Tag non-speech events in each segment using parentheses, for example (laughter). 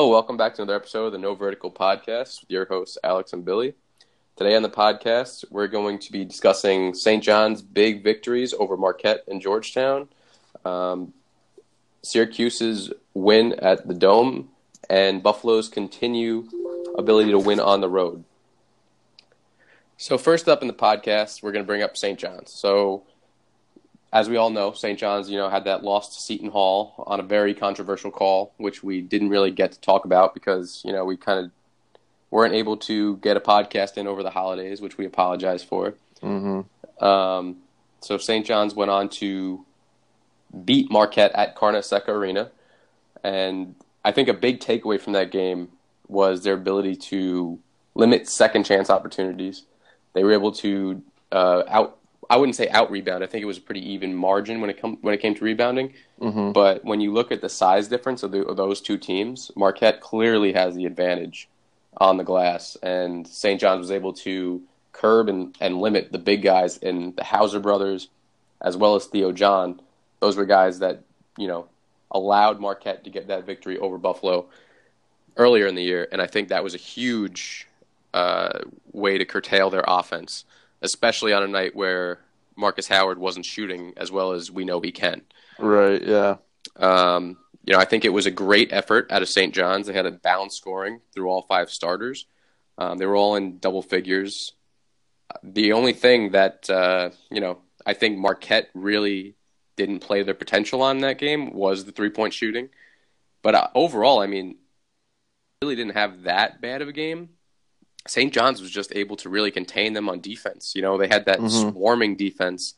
Hello, welcome back to another episode of the No Vertical Podcast with your hosts, Alex and Billy. Today on the podcast, we're going to be discussing St. John's big victories over Marquette and Georgetown, um, Syracuse's win at the Dome, and Buffalo's continue ability to win on the road. So, first up in the podcast, we're going to bring up St. John's. So, as we all know, St. John's, you know, had that loss to Seton Hall on a very controversial call, which we didn't really get to talk about because, you know, we kind of weren't able to get a podcast in over the holidays, which we apologize for. Mm-hmm. Um, so St. John's went on to beat Marquette at Carnesecca Arena, and I think a big takeaway from that game was their ability to limit second chance opportunities. They were able to uh, out I wouldn't say out rebound. I think it was a pretty even margin when it come when it came to rebounding. Mm-hmm. But when you look at the size difference of, the, of those two teams, Marquette clearly has the advantage on the glass, and St. John's was able to curb and, and limit the big guys in the Hauser brothers, as well as Theo John. Those were guys that you know allowed Marquette to get that victory over Buffalo earlier in the year, and I think that was a huge uh, way to curtail their offense especially on a night where Marcus Howard wasn't shooting as well as we know he can. Right. Yeah. Um, you know, I think it was a great effort out of St. John's. They had a balanced scoring through all five starters. Um, they were all in double figures. The only thing that uh, you know, I think Marquette really didn't play their potential on that game was the three point shooting. But uh, overall, I mean, really didn't have that bad of a game. St. John's was just able to really contain them on defense. You know, they had that Mhm. swarming defense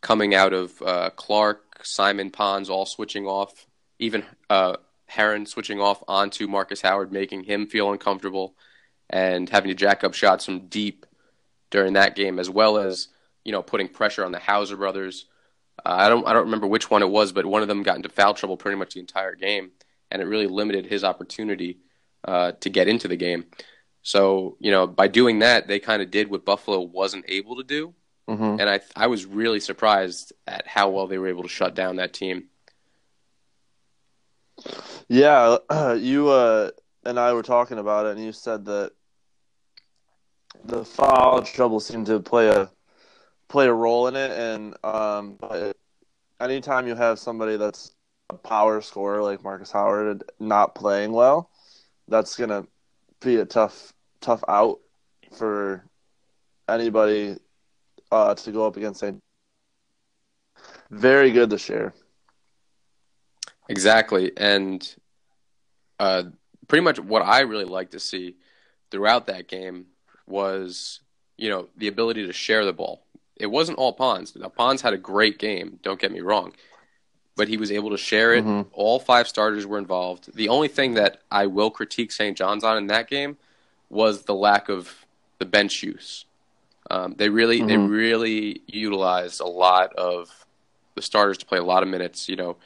coming out of uh, Clark, Simon Ponds all switching off, even uh, Heron switching off onto Marcus Howard, making him feel uncomfortable and having to jack up shots from deep during that game, as well as you know putting pressure on the Hauser brothers. Uh, I don't I don't remember which one it was, but one of them got into foul trouble pretty much the entire game, and it really limited his opportunity uh, to get into the game. So you know by doing that, they kind of did what Buffalo wasn't able to do, Mm-hmm. and I I was really surprised at how well they were able to shut down that team. Yeah. (clears throat) You uh, and I were talking about it, and you said that the foul trouble seemed to play a play a role in it, and um, but anytime you have somebody that's a power scorer like Marcus Howard not playing well, that's gonna be a tough tough out for anybody uh, to go up against. St. Very good this year. Exactly, and uh, pretty much what I really liked to see throughout that game was, you know, the ability to share the ball. It wasn't all Ponds. Now, Ponds had a great game. Don't get me wrong, but he was able to share it. Mhm. All five starters were involved. The only thing that I will critique St. John's on in that game was the lack of the bench use. Um, they really, they Mhm. really utilized a lot of the starters to play a lot of minutes. You know,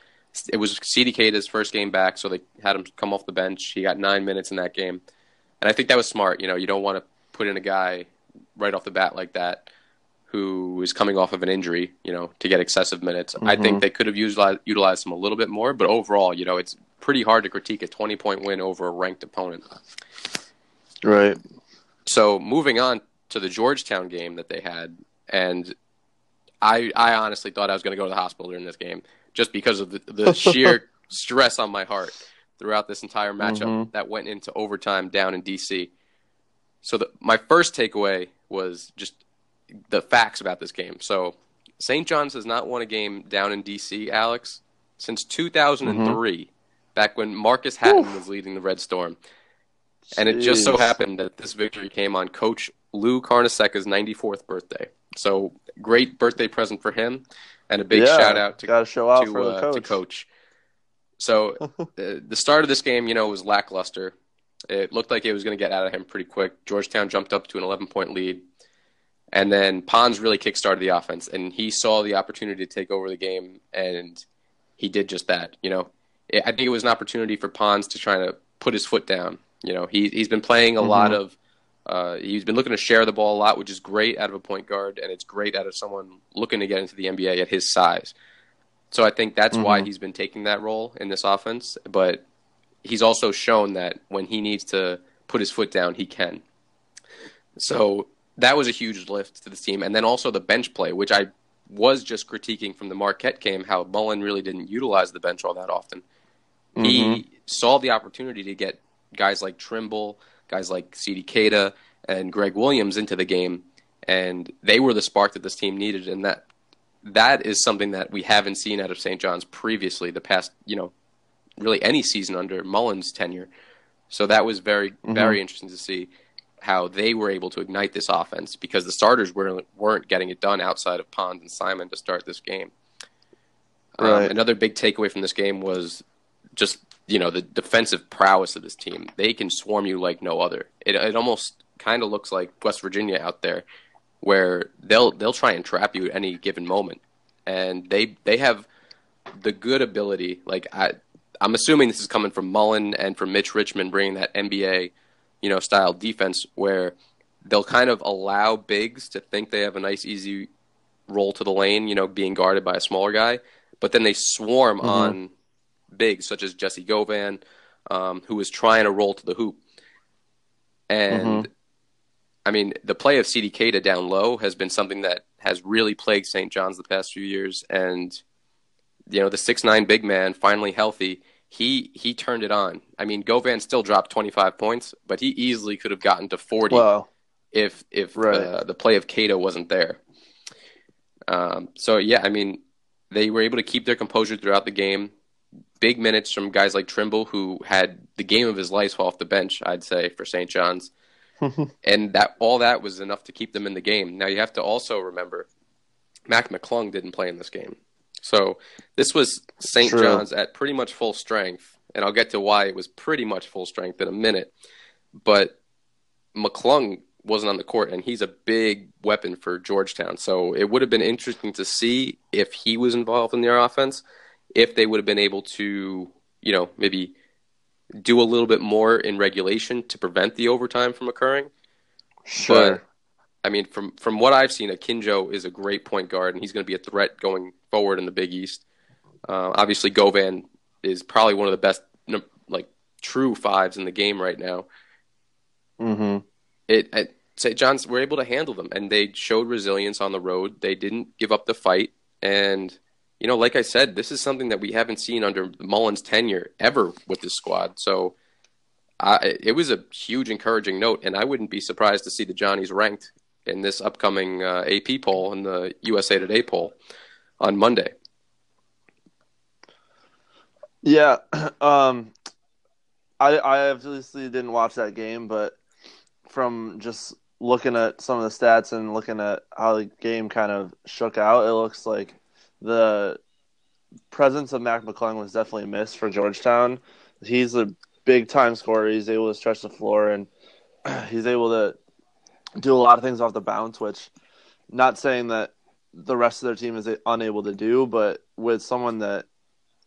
it was CDK his first game back, so they had him come off the bench. He got nine minutes in that game, and I think that was smart. You know, you don't want to put in a guy right off the bat like that who is coming off of an injury. You know, to get excessive minutes. I think Mhm. they could have utilized, utilized him a little bit more, but overall, you know, it's pretty hard to critique a twenty point win over a ranked opponent. Right. So moving on to the Georgetown game that they had, and I I honestly thought I was going to go to the hospital during this game just because of the, the (laughs) sheer stress on my heart throughout this entire matchup Mhm. that went into overtime down in DC. So the, my first takeaway was just the facts about this game. So St. John's has not won a game down in DC, Alex, since 2003, back when Marcus Hatten was leading the Red Storm. And it just so happened that this victory came on Coach Lou Carnesecca's 94th birthday. So great birthday present for him, and a big Yeah, shout out to to show out to, for the uh, coach. to coach. So (laughs) uh, the start of this game, you know, was lackluster. It looked like it was going to get out of him pretty quick. Georgetown jumped up to an 11 point lead. And then Ponds really kickstarted the offense, and he saw the opportunity to take over the game, and he did just that. You know, I think it was an opportunity for Ponds to try to put his foot down. You know, he he's been playing a lot Mhm. of. Uh, he's been looking to share the ball a lot, which is great out of a point guard, and it's great out of someone looking to get into the NBA at his size. So I think that's why Mhm. he's been taking that role in this offense. But he's also shown that when he needs to put his foot down, he can. So that was a huge lift to this team, and then also the bench play, which I was just critiquing from the Marquette game, how Mullin really didn't utilize the bench all that often. Mm-hmm. He saw the opportunity to get guys like Trimble, guys like Sedee Keita, and Greg Williams into the game, and they were the spark that this team needed, and that that is something that we haven't seen out of St. John's previously. The past, you know, really any season under Mullin's tenure. So that was very mm-hmm. very interesting to see how they were able to ignite this offense because the starters weren't weren't getting it done outside of Ponds and Simon to start this game. Um, right. Um, another big takeaway from this game was just you know the defensive prowess of this team. They can swarm you like no other. It it almost kind of looks like West Virginia out there, where they'll they'll try and trap you at any given moment, and they they have the good ability. Like I, I'm assuming this is coming from Mullin and from Mitch Richmond bringing that NBA, you know, style defense where they'll kind of allow bigs to think they have a nice easy roll to the lane, you know, being guarded by a smaller guy, but then they swarm mm-hmm. on bigs such as Jesse Govan, um, who was trying to roll to the hoop. And mm-hmm. I mean, the play of CDK to down low has been something that has really plagued St. John's the past few years. And, you know, the six nine big man finally healthy, he he turned it on. I mean, Govan still dropped 25 points, but he easily could have gotten to 40 wow. if if right. uh, the play of Keita wasn't there. Um, so yeah, I mean, they were able to keep their composure throughout the game big minutes from guys like Trimble, who had the game of his life off the bench, I'd say, for St. John's. (laughs) and that all that was enough to keep them in the game. Now you have to also remember Mac McClung didn't play in this game. So this was St. John's at pretty much full strength, and I'll get to why it was pretty much full strength in a minute. But McClung wasn't on the court, and he's a big weapon for Georgetown. So it would have been interesting to see if he was involved in their offense if they would have been able to, you know, maybe do a little bit more in regulation to prevent the overtime from occurring. Sure. But, I mean, from from what I've seen, Akinjo is a great point guard, and he's going to be a threat going forward in the Big East. Uh, obviously, Govan is probably one of the best, like, true fives in the game right now. Mm-hmm. It, it St. John's were able to handle them, and they showed resilience on the road. They didn't give up the fight, and you know, like I said, this is something that we haven't seen under Mullin's tenure ever with this squad. So I, it was a huge encouraging note, and I wouldn't be surprised to see the Johnnies ranked in this upcoming uh, AP poll and the USA Today poll on Monday. Yeah, (clears throat) um, I I obviously didn't watch that game, but from just looking at some of the stats and looking at how the game kind of shook out, it looks like the presence of Mac McClung was definitely missed for Georgetown. He's a big time scorer. He's able to stretch the floor and (clears throat) he's able to do a lot of things off the bounce, which not saying that the rest of their team is unable to do, but with someone that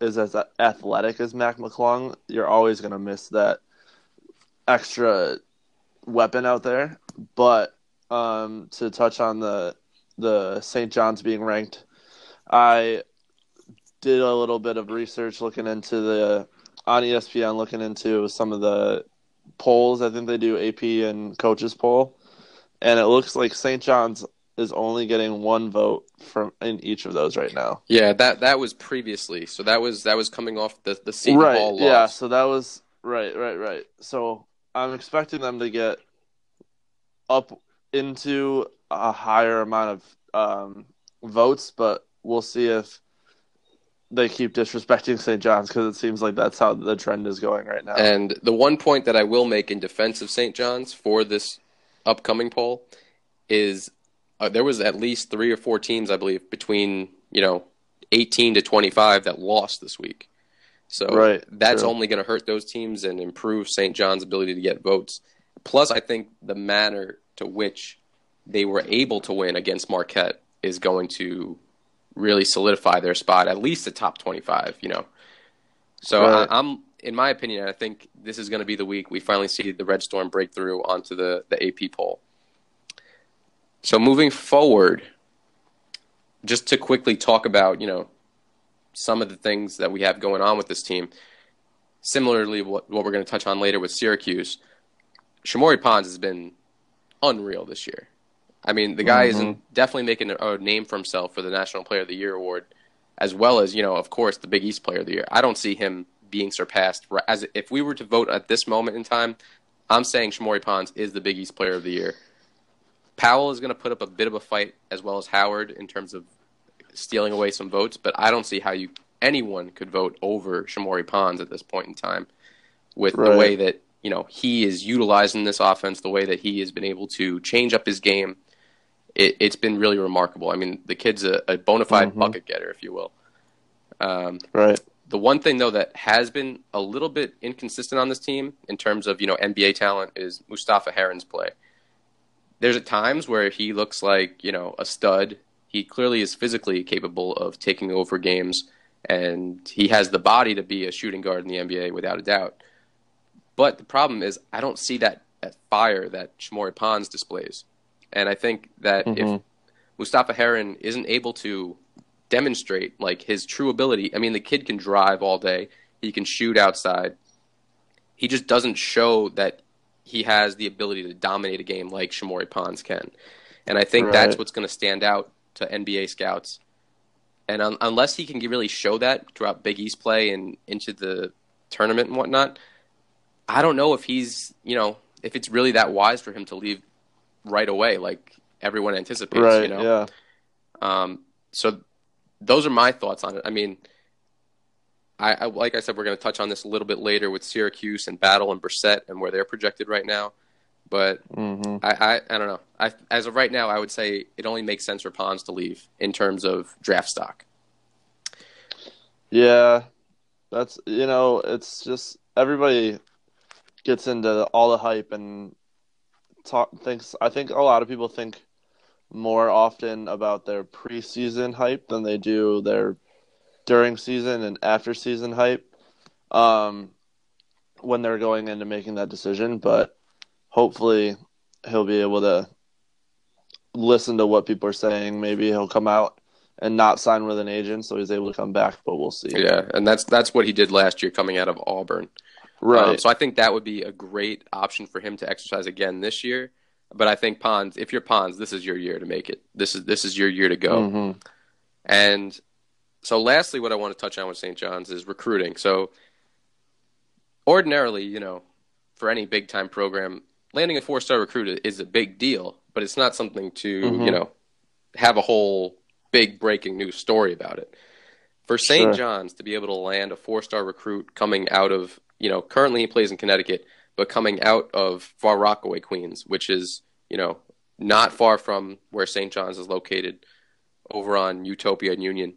is as athletic as Mac McClung, you're always going to miss that extra weapon out there. But um, to touch on the the St. John's being ranked I did a little bit of research looking into the on ESPN, looking into some of the polls. I think they do AP and coaches poll, and it looks like St. John's is only getting one vote from in each of those right now. Yeah, that that was previously. So that was that was coming off the the Seton right, Hall loss. Yeah, so that was right, right, right. So I'm expecting them to get up into a higher amount of um, votes, but we'll see if they keep disrespecting St. John's because it seems like that's how the trend is going right now. And the one point that I will make in defense of St. John's for this upcoming poll is uh, there was at least three or four teams, I believe, between you know 18 to 25 that lost this week. So right, that's only going to hurt those teams and improve St. John's ability to get votes. Plus, I think the manner to which they were able to win against Marquette is going to really solidify their spot at least the top 25 you know so right. I, am in my opinion i think this is going to be the week we finally see the red storm break through onto the, the ap poll so moving forward just to quickly talk about you know some of the things that we have going on with this team similarly, what, what we're going to touch on later with Syracuse, Shamorie Ponds has been unreal this year. I mean, the guy Mhm. is definitely making a, name for himself for the National Player of the Year award, as well as you know, of course, the Big East Player of the Year. I don't see him being surpassed. As if we were to vote at this moment in time, I'm saying Shamorie Ponds is the Big East Player of the Year. Powell is going to put up a bit of a fight, as well as Howard, in terms of stealing away some votes. But I don't see how you anyone could vote over Shamorie Ponds at this point in time, with the way that you know he is utilizing this offense, the way that he has been able to change up his game. It, it's been really remarkable. I mean, the kid's a, a bona fide Mhm. bucket getter, if you will. Um, Right. the one thing though that has been a little bit inconsistent on this team in terms of you know NBA talent is Mustapha Heron's play. There's at times where he looks like you know a stud. He clearly is physically capable of taking over games, and he has the body to be a shooting guard in the NBA without a doubt. But the problem is, I don't see that, that fire that Shamorie Ponds displays, and I think that if Mhm. Mustapha Heron isn't able to demonstrate like his true ability. I mean, the kid can drive all day. He can shoot outside. He just doesn't show that he has the ability to dominate a game like Shamorie Ponds can. And I think that's what's going to stand out to NBA scouts. And un- unless he can really show that throughout Big East play and into the tournament and whatnot, I don't know if he's, you know, if it's really that wise for him to leave right away like everyone anticipates, Right. you know. Yeah. Um, so those are my thoughts on it. I mean, I, I like I said, we're going to touch on this a little bit later with Syracuse and Battle and Brissett and where they're projected right now. But hmm I, I, I don't know. I, as of right now, I would say it only makes sense for Ponds to leave in terms of draft stock. Yeah, that's you know, it's just everybody gets into all the hype and talk thinks. I think a lot of people think more often about their preseason hype than they do their during season and after season hype. Um, when they're going into making that decision, but hopefully he'll be able to listen to what people are saying. Maybe he'll come out and not sign with an agent, so he's able to come back. But we'll see. Yeah, and that's that's what he did last year coming out of Auburn. Right. Um, so I think that would be a great option for him to exercise again this year. But I think Ponds, if you're Ponds, this is your year to make it. This is this is your year to go. Mhm. And so, lastly, what I want to touch on with St. John's is recruiting. So, ordinarily, you know, for any big time program, landing a four star recruit is a big deal, but it's not something to, Mhm. you know, have a whole big breaking news story about it. For St. Sure. John's to be able to land a four star recruit coming out of, you know, currently he plays in Connecticut, but coming out of Far Rockaway, Queens, which is, you know, not far from where St. John's is located over on Utopia and Union.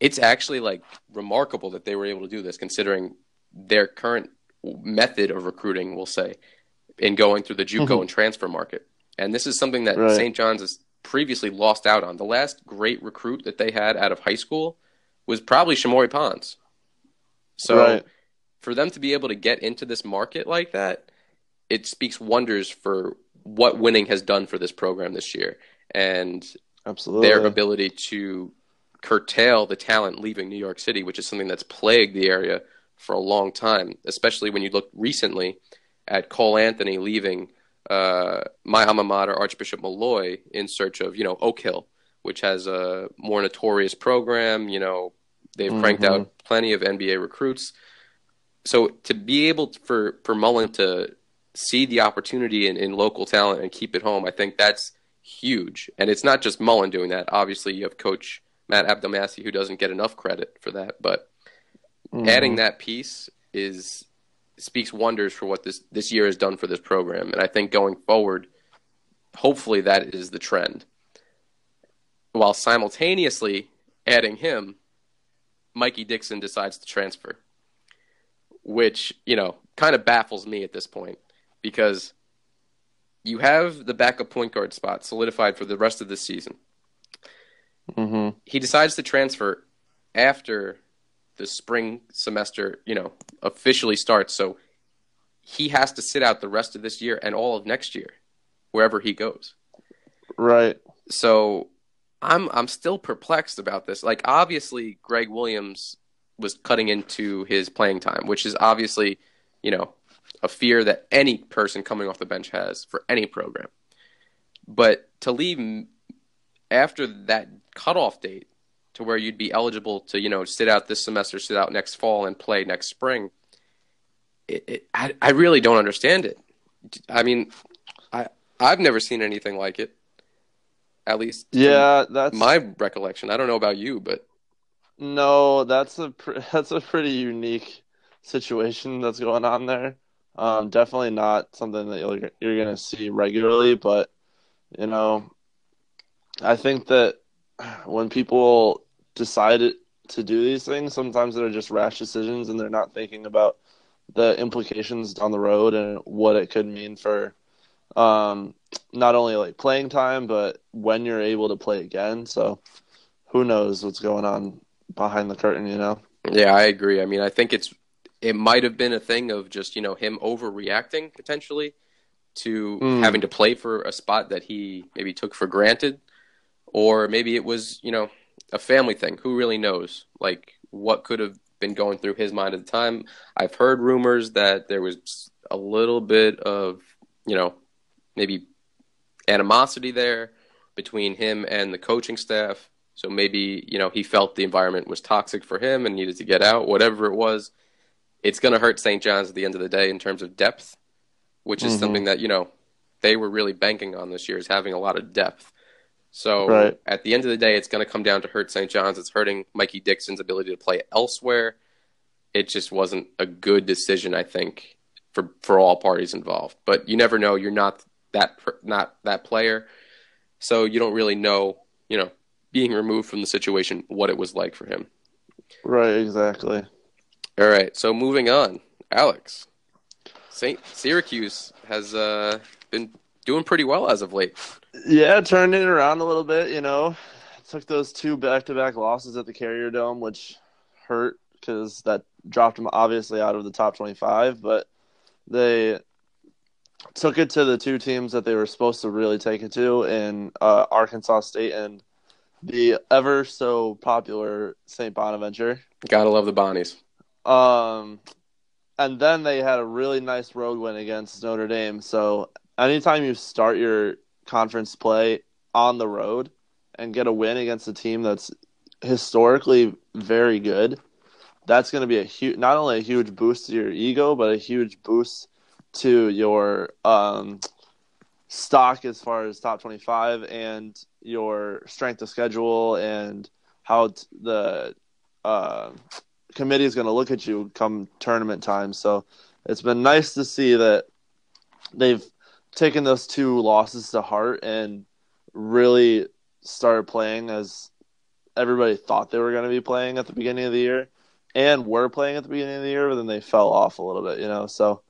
It's actually like remarkable that they were able to do this considering their current method of recruiting, we'll say, in going through the JUCO Mhm. and transfer market. And this is something that Right. St. John's has previously lost out on. The last great recruit that they had out of high school was probably Shamorie Ponds. So Right. for them to be able to get into this market like that, it speaks wonders for what winning has done for this program this year and Absolutely. their ability to curtail the talent leaving New York City, which is something that's plagued the area for a long time, especially when you look recently at Cole Anthony leaving uh, my alma mater, Archbishop Molloy, in search of, you know, Oak Hill, which has a more notorious program. You know, they've cranked Mhm. out plenty of NBA recruits. So to be able to, for, for Mullin to see the opportunity in, in local talent and keep it home, I think that's huge. And it's not just Mullin doing that. Obviously, you have Coach Matt Abdelmassih who doesn't get enough credit for that, but Mhm. adding that piece is speaks wonders for what this this year has done for this program. And I think going forward, hopefully that is the trend. While simultaneously adding him, Mikey Dixon decides to transfer, which you know kind of baffles me at this point because you have the backup point guard spot solidified for the rest of the season Mhm. he decides to transfer after the spring semester, you know, officially starts. So he has to sit out the rest of this year and all of next year, wherever he goes. Right. So I'm I'm still perplexed about this. Like obviously Greg Williams was cutting into his playing time, which is obviously, you know, a fear that any person coming off the bench has for any program. But to leave after that cutoff date to where you'd be eligible to, you know, sit out this semester, sit out next fall, and play next spring, it, it, I, I really don't understand it. I mean, I I've never seen anything like it. At least, yeah, that's my recollection. I don't know about you, but no, that's a (laughs) that's a pretty unique situation that's going on there. Um, definitely not something that you're you're gonna see regularly, but you know, I think that when people decide to do these things, sometimes they're just rash decisions and they're not thinking about the implications down the road and what it could mean for um, not only like playing time, but when you're able to play again. So who knows what's going on behind the curtain, you know? Yeah, I agree. I mean, I think it's it might have been a thing of just you know him overreacting potentially to mm. having to play for a spot that he maybe took for granted, or maybe it was you know a family thing. Who really knows? Like what could have been going through his mind at the time. I've heard rumors that there was a little bit of, you know, maybe animosity there between him and the coaching staff. So maybe, you know, he felt the environment was toxic for him and needed to get out, whatever it was. It's going to hurt St. John's at the end of the day in terms of depth, which is mm-hmm. something that, you know, they were really banking on this year is having a lot of depth. So right. at the end of the day, it's going to come down to hurt St. John's. It's hurting Mikey Dixon's ability to play elsewhere. It just wasn't a good decision, I think, for for all parties involved. But you never know. You're not that not that player, so you don't really know. You know, being removed from the situation, what it was like for him. Right. Exactly. All right. So moving on, Alex. Saint Syracuse has uh, been doing pretty well as of late. Yeah, turned it around a little bit. You know, took those two back-to-back losses at the Carrier Dome, which hurt because that dropped them obviously out of the top 25. But they took it to the two teams that they were supposed to really take it to in uh, Arkansas State and the ever so popular St. Bonaventure. Gotta love the Bonnies. Um, and then they had a really nice road win against Notre Dame. So anytime you start your conference play on the road and get a win against a team that's historically very good, that's going to be a huge, not only a huge boost to your ego, but a huge boost to your um, stock as far as top 25 and your strength of schedule and how t- the uh, committee is going to look at you come tournament time. So it's been nice to see that they've taken those two losses to heart and really started playing as everybody thought they were going to be playing at the beginning of the year and were playing at the beginning of the year, but then they fell off a little bit, you know. So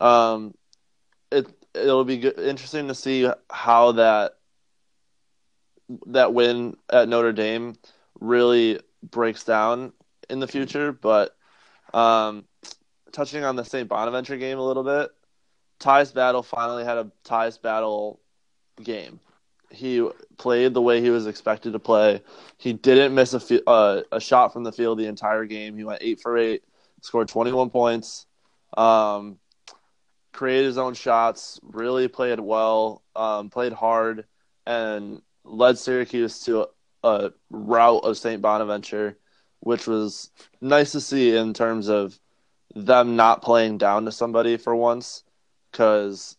um, it it'll be good, interesting to see how that that win at Notre Dame really breaks down in the future. But um, touching on the St. Bonaventure game a little bit, Tyus Battle finally had a Tyus Battle game. He played the way he was expected to play. He didn't miss a uh, a shot from the field the entire game. He went eight for eight, scored 21 points, um, created his own shots, really played well, um, played hard, and led Syracuse to a, a rout of St. Bonaventure, which was nice to see in terms of them not playing down to somebody for once because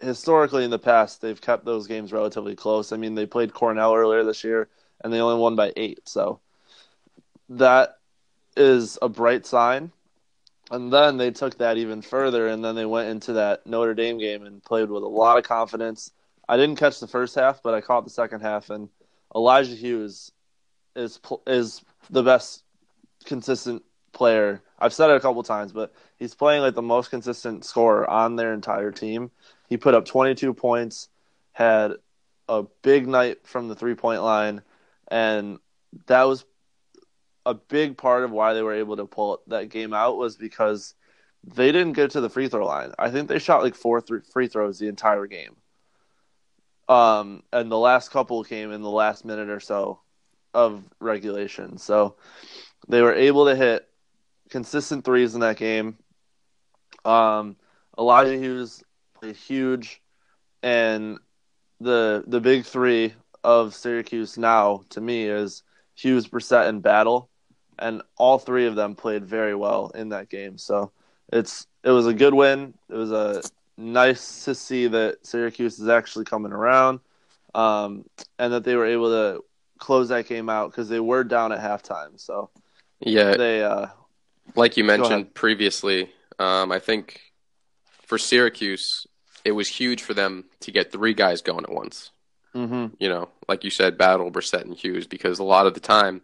historically in the past they've kept those games relatively close. I mean, they played Cornell earlier this year and they only won by eight, so that is a bright sign. And then they took that even further, and then they went into that Notre Dame game and played with a lot of confidence. I didn't catch the first half, but I caught the second half, and Elijah Hughes is is the best consistent player. I've said it a couple times, but he's playing like the most consistent scorer on their entire team. He put up 22 points, had a big night from the three point line, and that was a big part of why they were able to pull that game out was because they didn't get to the free throw line. I think they shot like four th- free throws the entire game. Um, and the last couple came in the last minute or so of regulation. So They were able to hit consistent threes in that game. Um, Elijah Hughes played huge, and the the big three of Syracuse now to me is Hughes, Brissett, and Battle, and all three of them played very well in that game. So it's it was a good win. It was a nice to see that Syracuse is actually coming around, um, and that they were able to close that game out because they were down at halftime. So Yeah, they uh, like you mentioned previously, um, I think for Syracuse, it was huge for them to get three guys going at once. hmm You know, like you said, Battle, Brissett, and Hughes, because a lot of the time,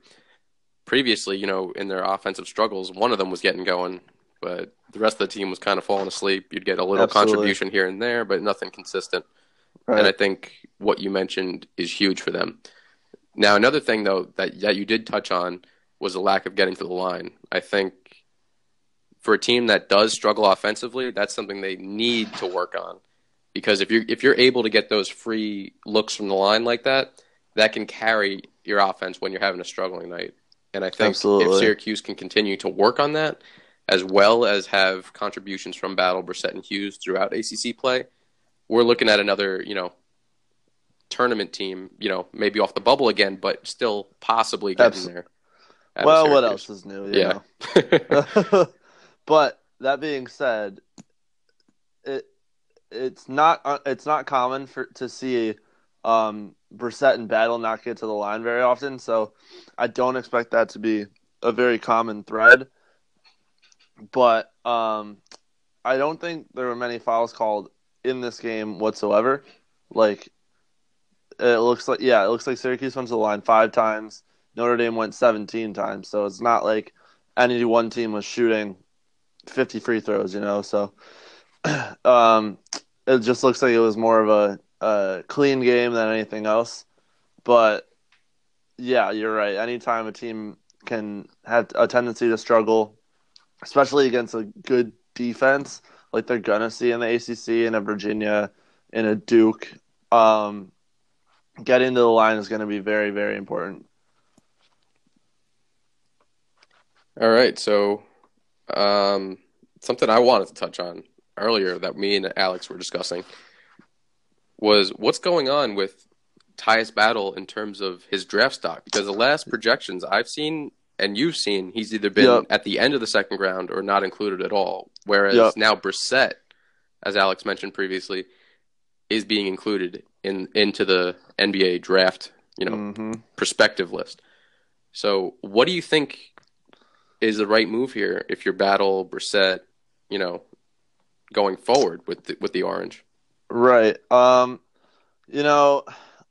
previously, you know, in their offensive struggles, one of them was getting going, but the rest of the team was kind of falling asleep. You'd get a little Absolutely. contribution here and there, but nothing consistent. right. And I think what you mentioned is huge for them. Now, another thing though that that you did touch on was the lack of getting to the line. I think for a team that does struggle offensively, that's something they need to work on. Because if you're if you're able to get those free looks from the line like that, that can carry your offense when you're having a struggling night. And I think Absolutely. if Syracuse can continue to work on that, as well as have contributions from Battle, Brissett, and Hughes throughout ACC play, we're looking at another, you know, tournament team, you know, maybe off the bubble again, but still possibly getting Abs- there. well, what else is new? you Yeah. (laughs) (laughs) (laughs) but that being said, it it's not uh, it's not common for to see um, Brissett and Battle not get to the line very often. So I don't expect that to be a very common thread. But um, I don't think there were many fouls called in this game whatsoever. Like it looks like yeah, it looks like Syracuse went to the line five times. Notre Dame went 17 times. So it's not like any one team was shooting 50 free throws, you know. So (clears throat) um, it just looks like it was more of a, a clean game than anything else. But yeah, you're right. Anytime a team can have a tendency to struggle, especially against a good defense like they're gonna see in the ACC in a Virginia, in a Duke, um, getting to the line is going to be very, very important. All right, so um, something I wanted to touch on earlier that me and Alex were discussing was what's going on with Tyus Battle in terms of his draft stock because the last projections I've seen and you've seen, he's either been Yep. at the end of the second round or not included at all. Whereas Yep. now Brissett, as Alex mentioned previously, is being included in into the NBA draft, you know, hmm perspective list. So, what do you think is the right move here if you're Battle Brissett, you know, going forward with the, with the orange? Right. Um, you know,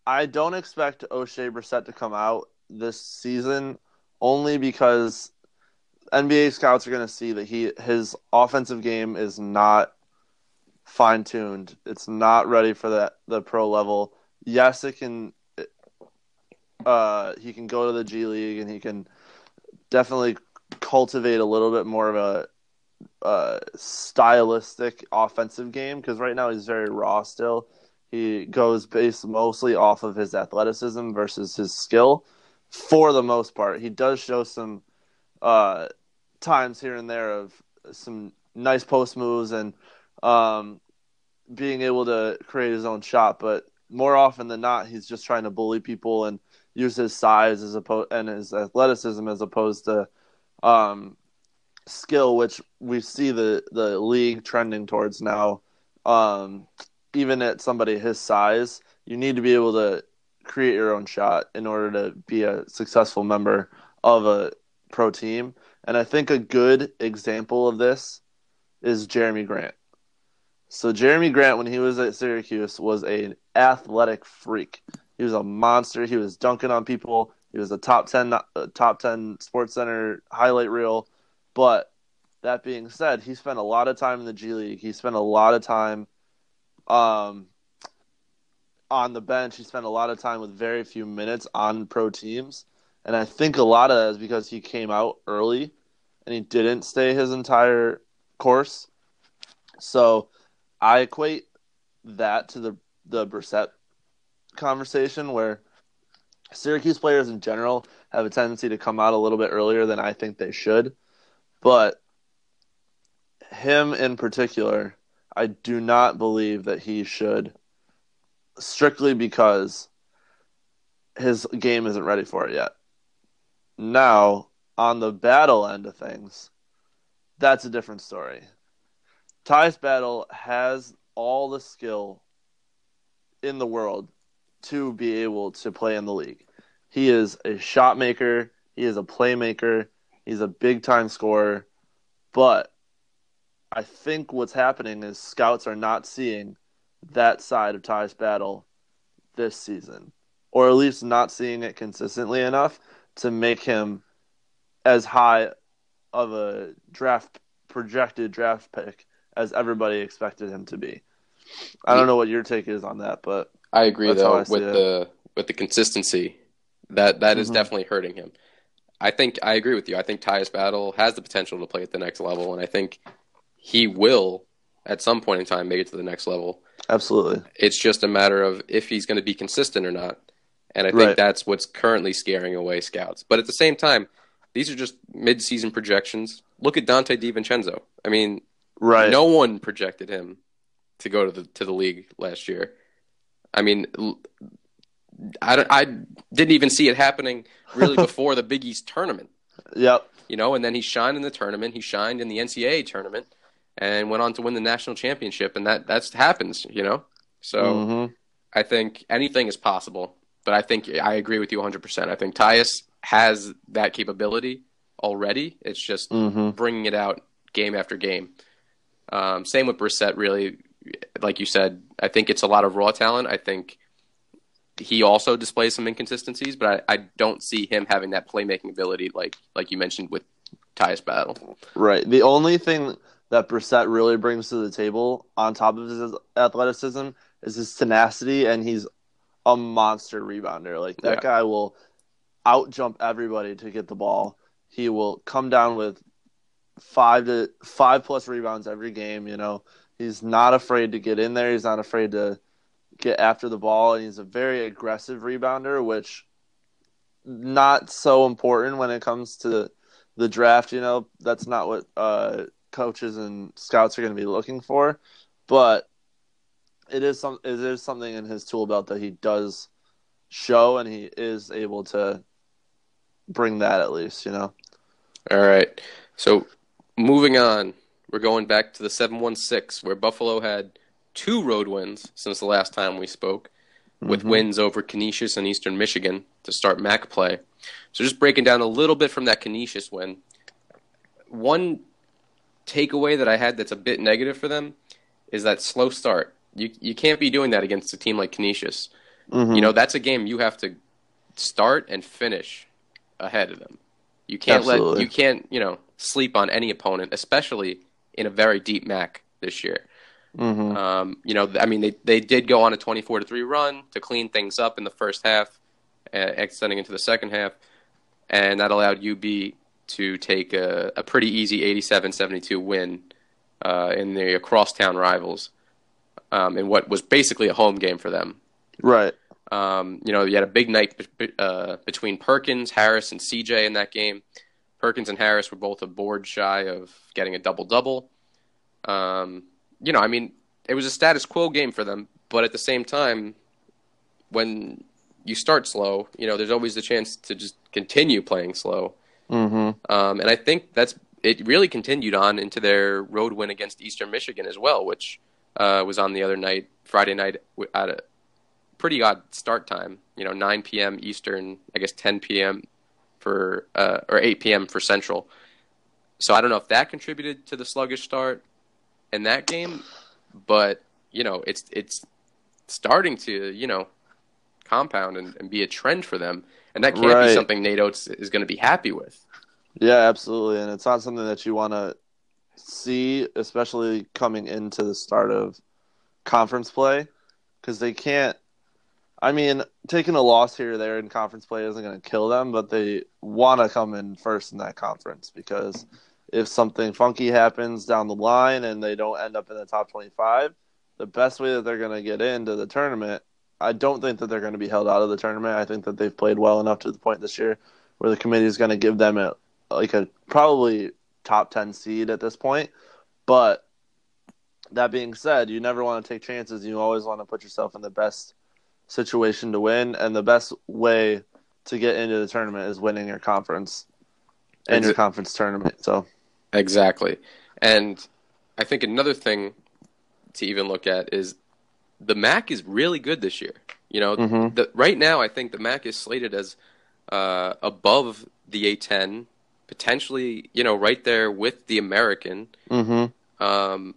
I don't expect Oshae Brissett to come out this season only because NBA scouts are going to see that he his offensive game is not fine tuned. It's not ready for that the pro level. Yes, it can. Uh, he can go to the G League and he can definitely cultivate a little bit more of a stylistic offensive game because right now he's very raw still. He goes based mostly off of his athleticism versus his skill for the most part. He does show some uh, times here and there of some nice post moves and um, being able to create his own shot, but more often than not, he's just trying to bully people and use his size as opposed and his athleticism as opposed to um, skill, which we see the the league trending towards now. Um, even at somebody his size, you need to be able to create your own shot in order to be a successful member of a pro team. And I think a good example of this is Jerami Grant. So Jerami Grant, when he was at Syracuse, was an athletic freak. He was a monster. He was dunking on people. He was a top ten, uh, top ten Sports Center highlight reel. But that being said, he spent a lot of time in the G League. He spent a lot of time um, on the bench. He spent a lot of time with very few minutes on pro teams. And I think a lot of that is because he came out early and he didn't stay his entire course. So I equate that to the the Brissett conversation where Syracuse players in general have a tendency to come out a little bit earlier than I think they should. But him in particular, I do not believe that he should strictly because his game isn't ready for it yet. Now, on the battle end of things, that's a different story. Tyus Battle has all the skill in the world to be able to play in the league. He is a shot maker, he is a playmaker, he's a big time scorer, but I think what's happening is scouts are not seeing that side of Tyus Battle this season, or at least not seeing it consistently enough to make him as high of a draft projected draft pick as everybody expected him to be. I don't know what your take is on that, but I agree That's though I with it. the with the consistency that that is Mhm. definitely hurting him. I think I agree with you. I think Tyus Battle has the potential to play at the next level, and I think he will at some point in time make it to the next level. absolutely. It's just a matter of if he's going to be consistent or not. And I think Right. that's what's currently scaring away scouts. But at the same time, these are just mid-season projections. Look at Donte DiVincenzo. I mean, Right. no one projected him to go to the to the league last year. I mean, I, don't- I didn't even see it happening really (laughs) before the Big East tournament, Yep. you know. And then he shined in the tournament. He shined in the NCAA tournament, and went on to win the national championship. And that that's happens, you know. So Mhm. I think anything is possible. But I think I agree with you 100%. I think Tyus has that capability already. It's just Mhm. bringing it out game after game. Um, same with Brissett, really. Like you said, I think it's a lot of raw talent. I think he also displays some inconsistencies, but I, I don't see him having that playmaking ability like like you mentioned with Tyus Battle. Right. The only thing that Brissett really brings to the table, on top of his athleticism, is his tenacity, and he's a monster rebounder. Like that Yeah. guy will out jump everybody to get the ball. He will come down with five to five plus rebounds every game. You know, he's not afraid to get in there. He's not afraid to get after the ball, and he's a very aggressive rebounder, which not so important when it comes to the draft. You know, that's not what uh, coaches and scouts are going to be looking for, but it is some it is something in his tool belt that he does show, and he is able to bring that at least. You know. All right. So moving on, we're going back to the 716, where Buffalo had two road wins since the last time we spoke, with Mhm. wins over Canisius and Eastern Michigan to start MAC play. So just breaking down a little bit from that Canisius win. One takeaway that I had that's a bit negative for them is that slow start. You you can't be doing that against a team like Canisius. Mhm. You know, that's a game you have to start and finish ahead of them. You can't let you can't, you know, sleep on any opponent, especially in a very deep MAC this year. Mhm. Um, you know, I mean, they they did go on a twenty-four to three run to clean things up in the first half, uh, extending into the second half, and that allowed UB to take a, a pretty easy 87-72 win uh, in the crosstown rivals, um, in what was basically a home game for them. Right. Um, you know, you had a big night be- uh, between Perkins, Harris, and CJ in that game. Perkins and Harris were both a board shy of getting a double double. Um, you know, I mean, it was a status quo game for them, but at the same time, when you start slow, you know, there's always the chance to just continue playing slow. Mm-hmm. Um, and I think that's it. Really continued on into their road win against Eastern Michigan as well, which uh, was on the other night, Friday night, at a pretty odd start time. You know, 9 p.m. Eastern, I guess 10 p.m. for uh, or 8 p.m. for Central. So I don't know if that contributed to the sluggish start in that game, but you know, it's it's starting to you know compound and, and be a trend for them, and that can't be something Nate Oats is going to be happy with. Yeah, absolutely, and it's not something that you want to see, especially coming into the start of conference play, because they can't. I mean, taking a loss here or there in conference play isn't going to kill them, but they want to come in first in that conference because if something funky happens down the line and they don't end up in the top twenty-five, the best way that they're going to get into the tournament I don't think that they're going to be held out of the tournament. I think that they've played well enough to the point this year where the committee is going to give them a like a probably top 10 seed at this point. But that being said, you never want to take chances. You always want to put yourself in the best situation to win, and the best way to get into the tournament is winning your conference and your conference tournament. So exactly, and I think another thing to even look at is the MAC is really good this year. You know, Mhm. the, right now I think the MAC is slated as uh, above the A10, potentially, you know, right there with the American, hmm um,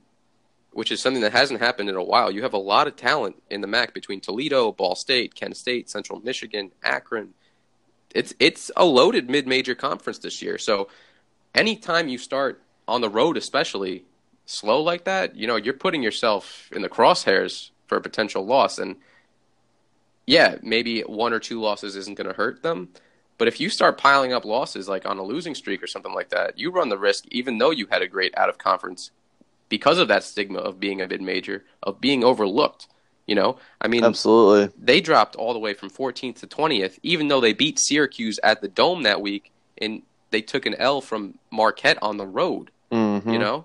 which is something that hasn't happened in a while. You have a lot of talent in the MAC between Toledo, Ball State, Kent State, Central Michigan, Akron. It's it's a loaded mid-major conference this year. So anytime you start on the road, especially slow like that, you know, you're putting yourself in the crosshairs for a potential loss. And yeah, maybe one or two losses isn't going to hurt them. But if you start piling up losses like on a losing streak or something like that, you run the risk, even though you had a great out of conference, because of that stigma of being a mid major, of being overlooked. You know, I mean, absolutely. they dropped all the way from 14th to 20th, even though they beat Syracuse at the Dome that week, and they took an L from Marquette on the road. hmm You know,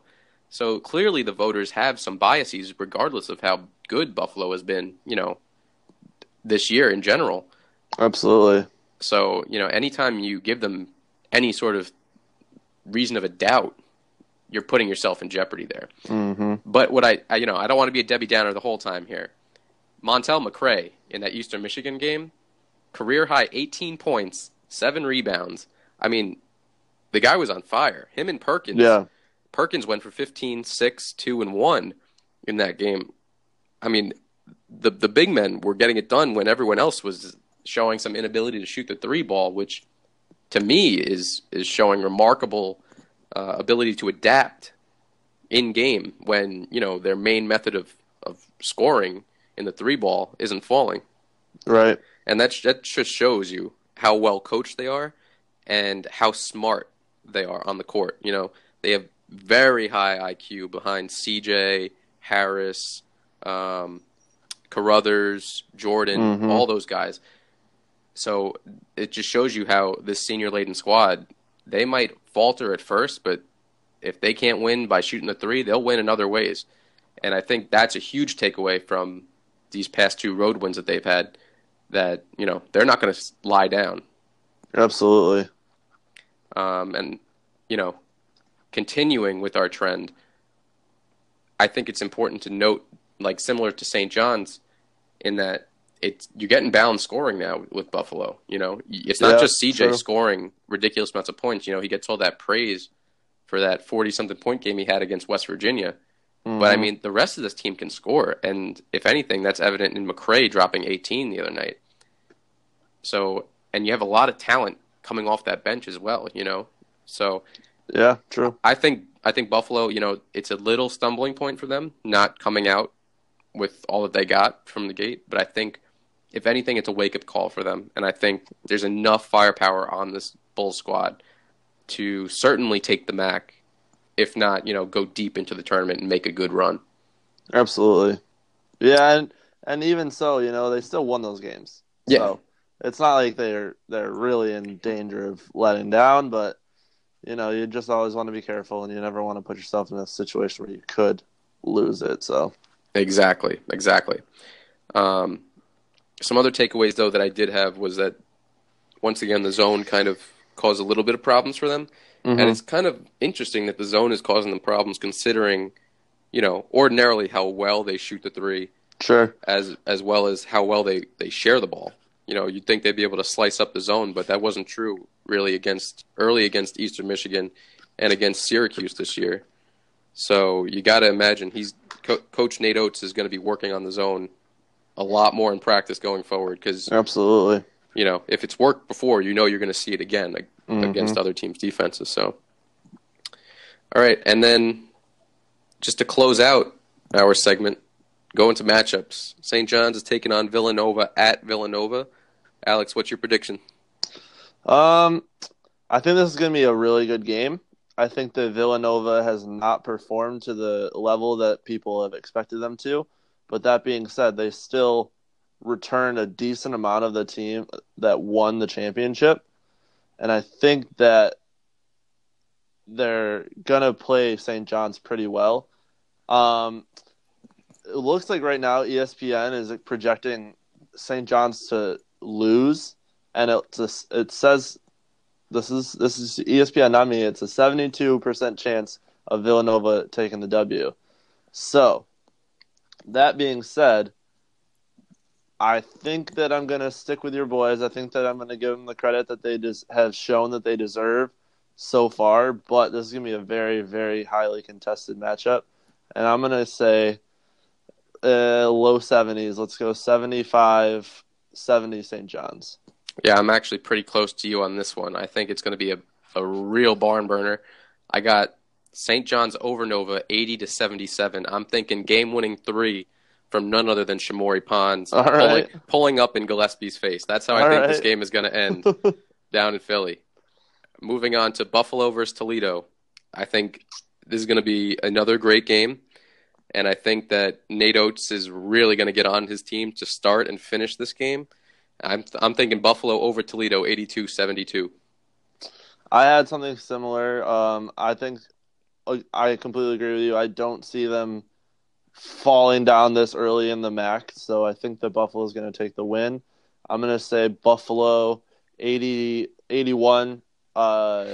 so clearly the voters have some biases, regardless of how good Buffalo has been. You know, this year in general. absolutely. So you know, anytime you give them any sort of reason of a doubt, you're putting yourself in jeopardy there. hmm But what I, I you know, I don't want to be a Debbie Downer the whole time here. Montell McRae in that Eastern Michigan game, career high 18 points, seven rebounds. I mean, the guy was on fire. Him and Perkins. Yeah, Perkins went for 15, 6, 2, and 1 in that game. I mean, the the big men were getting it done when everyone else was showing some inability to shoot the three ball, which to me is is showing remarkable uh, ability to adapt in game when you know their main method of of scoring in the three ball isn't falling, right. and that that just shows you how well coached they are and how smart they are on the court. You know, they have very high IQ behind CJ Harris, um, Caruthers, Jordan, Mhm. all those guys. So it just shows you how this senior laden squad they might falter at first, but if they can't win by shooting the three, they'll win in other ways. And I think that's a huge takeaway from these past two road wins that they've had. That you know they're not going to lie down. Absolutely. Um, and you know, continuing with our trend, I think it's important to note, like similar to St. John's, in that it's you're getting balanced scoring now with Buffalo. You know, it's not Yeah, just CJ true. scoring ridiculous amounts of points. You know, he gets all that praise for that forty something point game he had against West Virginia. But I Mhm. mean, the rest of this team can score, and if anything, that's evident in McRae dropping 18 the other night. So, and you have a lot of talent coming off that bench as well. You know, so yeah, true. I think I think Buffalo, you know, it's a little stumbling point for them not coming out with all that they got from the gate. But I think, if anything, it's a wake up call for them, and I think there's enough firepower on this Bull squad to certainly take the MAC, if not, you know, go deep into the tournament and make a good run. Absolutely. Yeah, and and even so, you know, they still won those games. Yeah. So it's not like they're they're really in danger of letting down, but you know, you just always want to be careful and you never want to put yourself in a situation where you could lose it. So Exactly, exactly. Um, some other takeaways though that I did have was that once again the zone kind of caused a little bit of problems for them, and Mhm. it's kind of interesting that the zone is causing them problems considering, you know, ordinarily how well they shoot the three, sure. as as well as how well they they share the ball. You know, you'd think they'd be able to slice up the zone, but that wasn't true really against early against Eastern Michigan and against Syracuse this year. So you got to imagine he's Co- Coach Nate Oats is going to be working on the zone a lot more in practice going forward because Absolutely. you know if it's worked before, you know you're going to see it again like, Mhm. against other teams' defenses. So, all right, and then just to close out our segment, go into matchups. St. John's is taking on Villanova at Villanova. Alex, what's your prediction? Um, I think this is going to be a really good game. I think that Villanova has not performed to the level that people have expected them to. But that being said, they still return a decent amount of the team that won the championship, and I think that they're gonna play St. John's pretty well. Um, it looks like right now ESPN is projecting St. John's to lose, and it it says this is this is ESPN, not me. It's a seventy-two percent chance of Villanova taking the W. So, that being said, I think that I'm going to stick with your boys. I think that I'm going to give them the credit that they just have shown that they deserve so far. But this is going to be a very, very highly contested matchup, and I'm going to say uh, low 70s. Let's go 75, 70 St. John's. Yeah, I'm actually pretty close to you on this one. I think it's going to be a, a real barn burner. I got St. John's over Nova 80 to 77. I'm thinking game winning three from none other than Shamorie Ponds All pulling, right. pulling up in Gillespie's face. That's how I All think this game is going to end (laughs) down in Philly. Moving on to Buffalo versus Toledo. I think this is going to be another great game. And I think that Nate Oats is really going to get on his team to start and finish this game. I'm I'm thinking Buffalo over Toledo 82-72. I had something similar. Um, I think I completely agree with you. I don't see them falling down this early in the MAC, so I think that Buffalo is going to take the win. I'm going to say Buffalo 80, 81, uh,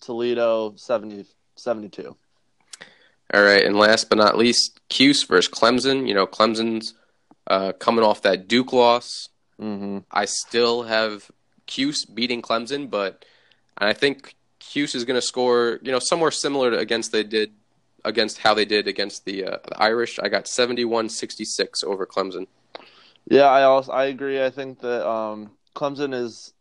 Toledo 70, 72. All right, and last but not least, Cuse versus Clemson. You know, Clemson's uh, coming off that Duke loss. Mm-hmm. I still have Cuse beating Clemson, but I think Cuse is going to score, you know, somewhere similar to against they did against how they did against the, uh, the Irish. I got 71-66 over Clemson. Yeah, I also I agree. I think that um, Clemson is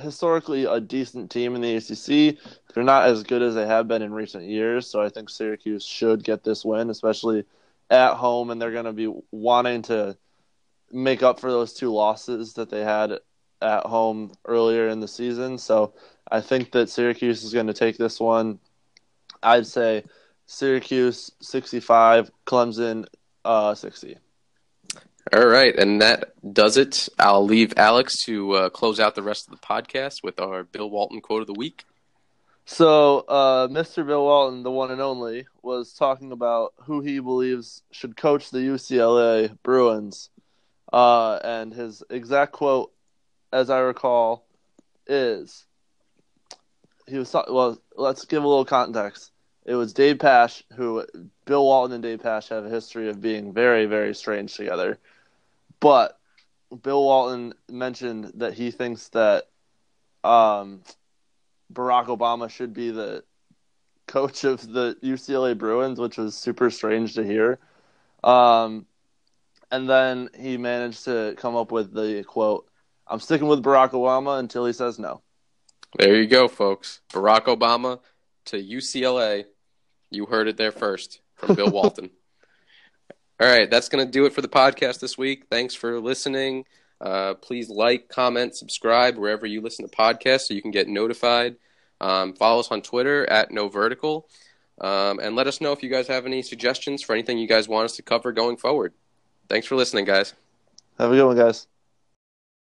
historically a decent team in the ACC. They're not as good as they have been in recent years, so I think Syracuse should get this win, especially at home, and they're going to be wanting to make up for those two losses that they had at home earlier in the season. So I think that Syracuse is going to take this one. I'd say Syracuse 65, Clemson uh, 60. All right, and that does it. I'll leave Alex to uh, close out the rest of the podcast with our Bill Walton quote of the week. So, uh, Mr. Bill Walton, the one and only, was talking about who he believes should coach the UCLA Bruins. Uh, and his exact quote, as I recall, is he was well. Let's give a little context. It was Dave Pasch, who Bill Walton and Dave Pasch have a history of being very, very strange together. But Bill Walton mentioned that he thinks that um, Barack Obama should be the coach of the UCLA Bruins, which was super strange to hear. Um, and then he managed to come up with the quote, I'm sticking with Barack Obama until he says no. There you go, folks. Barack Obama to UCLA. You heard it there first from Bill (laughs) Walton. All right, that's going to do it for the podcast this week. Thanks for listening. Uh, please like, comment, subscribe wherever you listen to podcasts so you can get notified. Um, follow us on Twitter at No Vertical. Um, and let us know if you guys have any suggestions for anything you guys want us to cover going forward. Thanks for listening, guys. Have a good one, guys.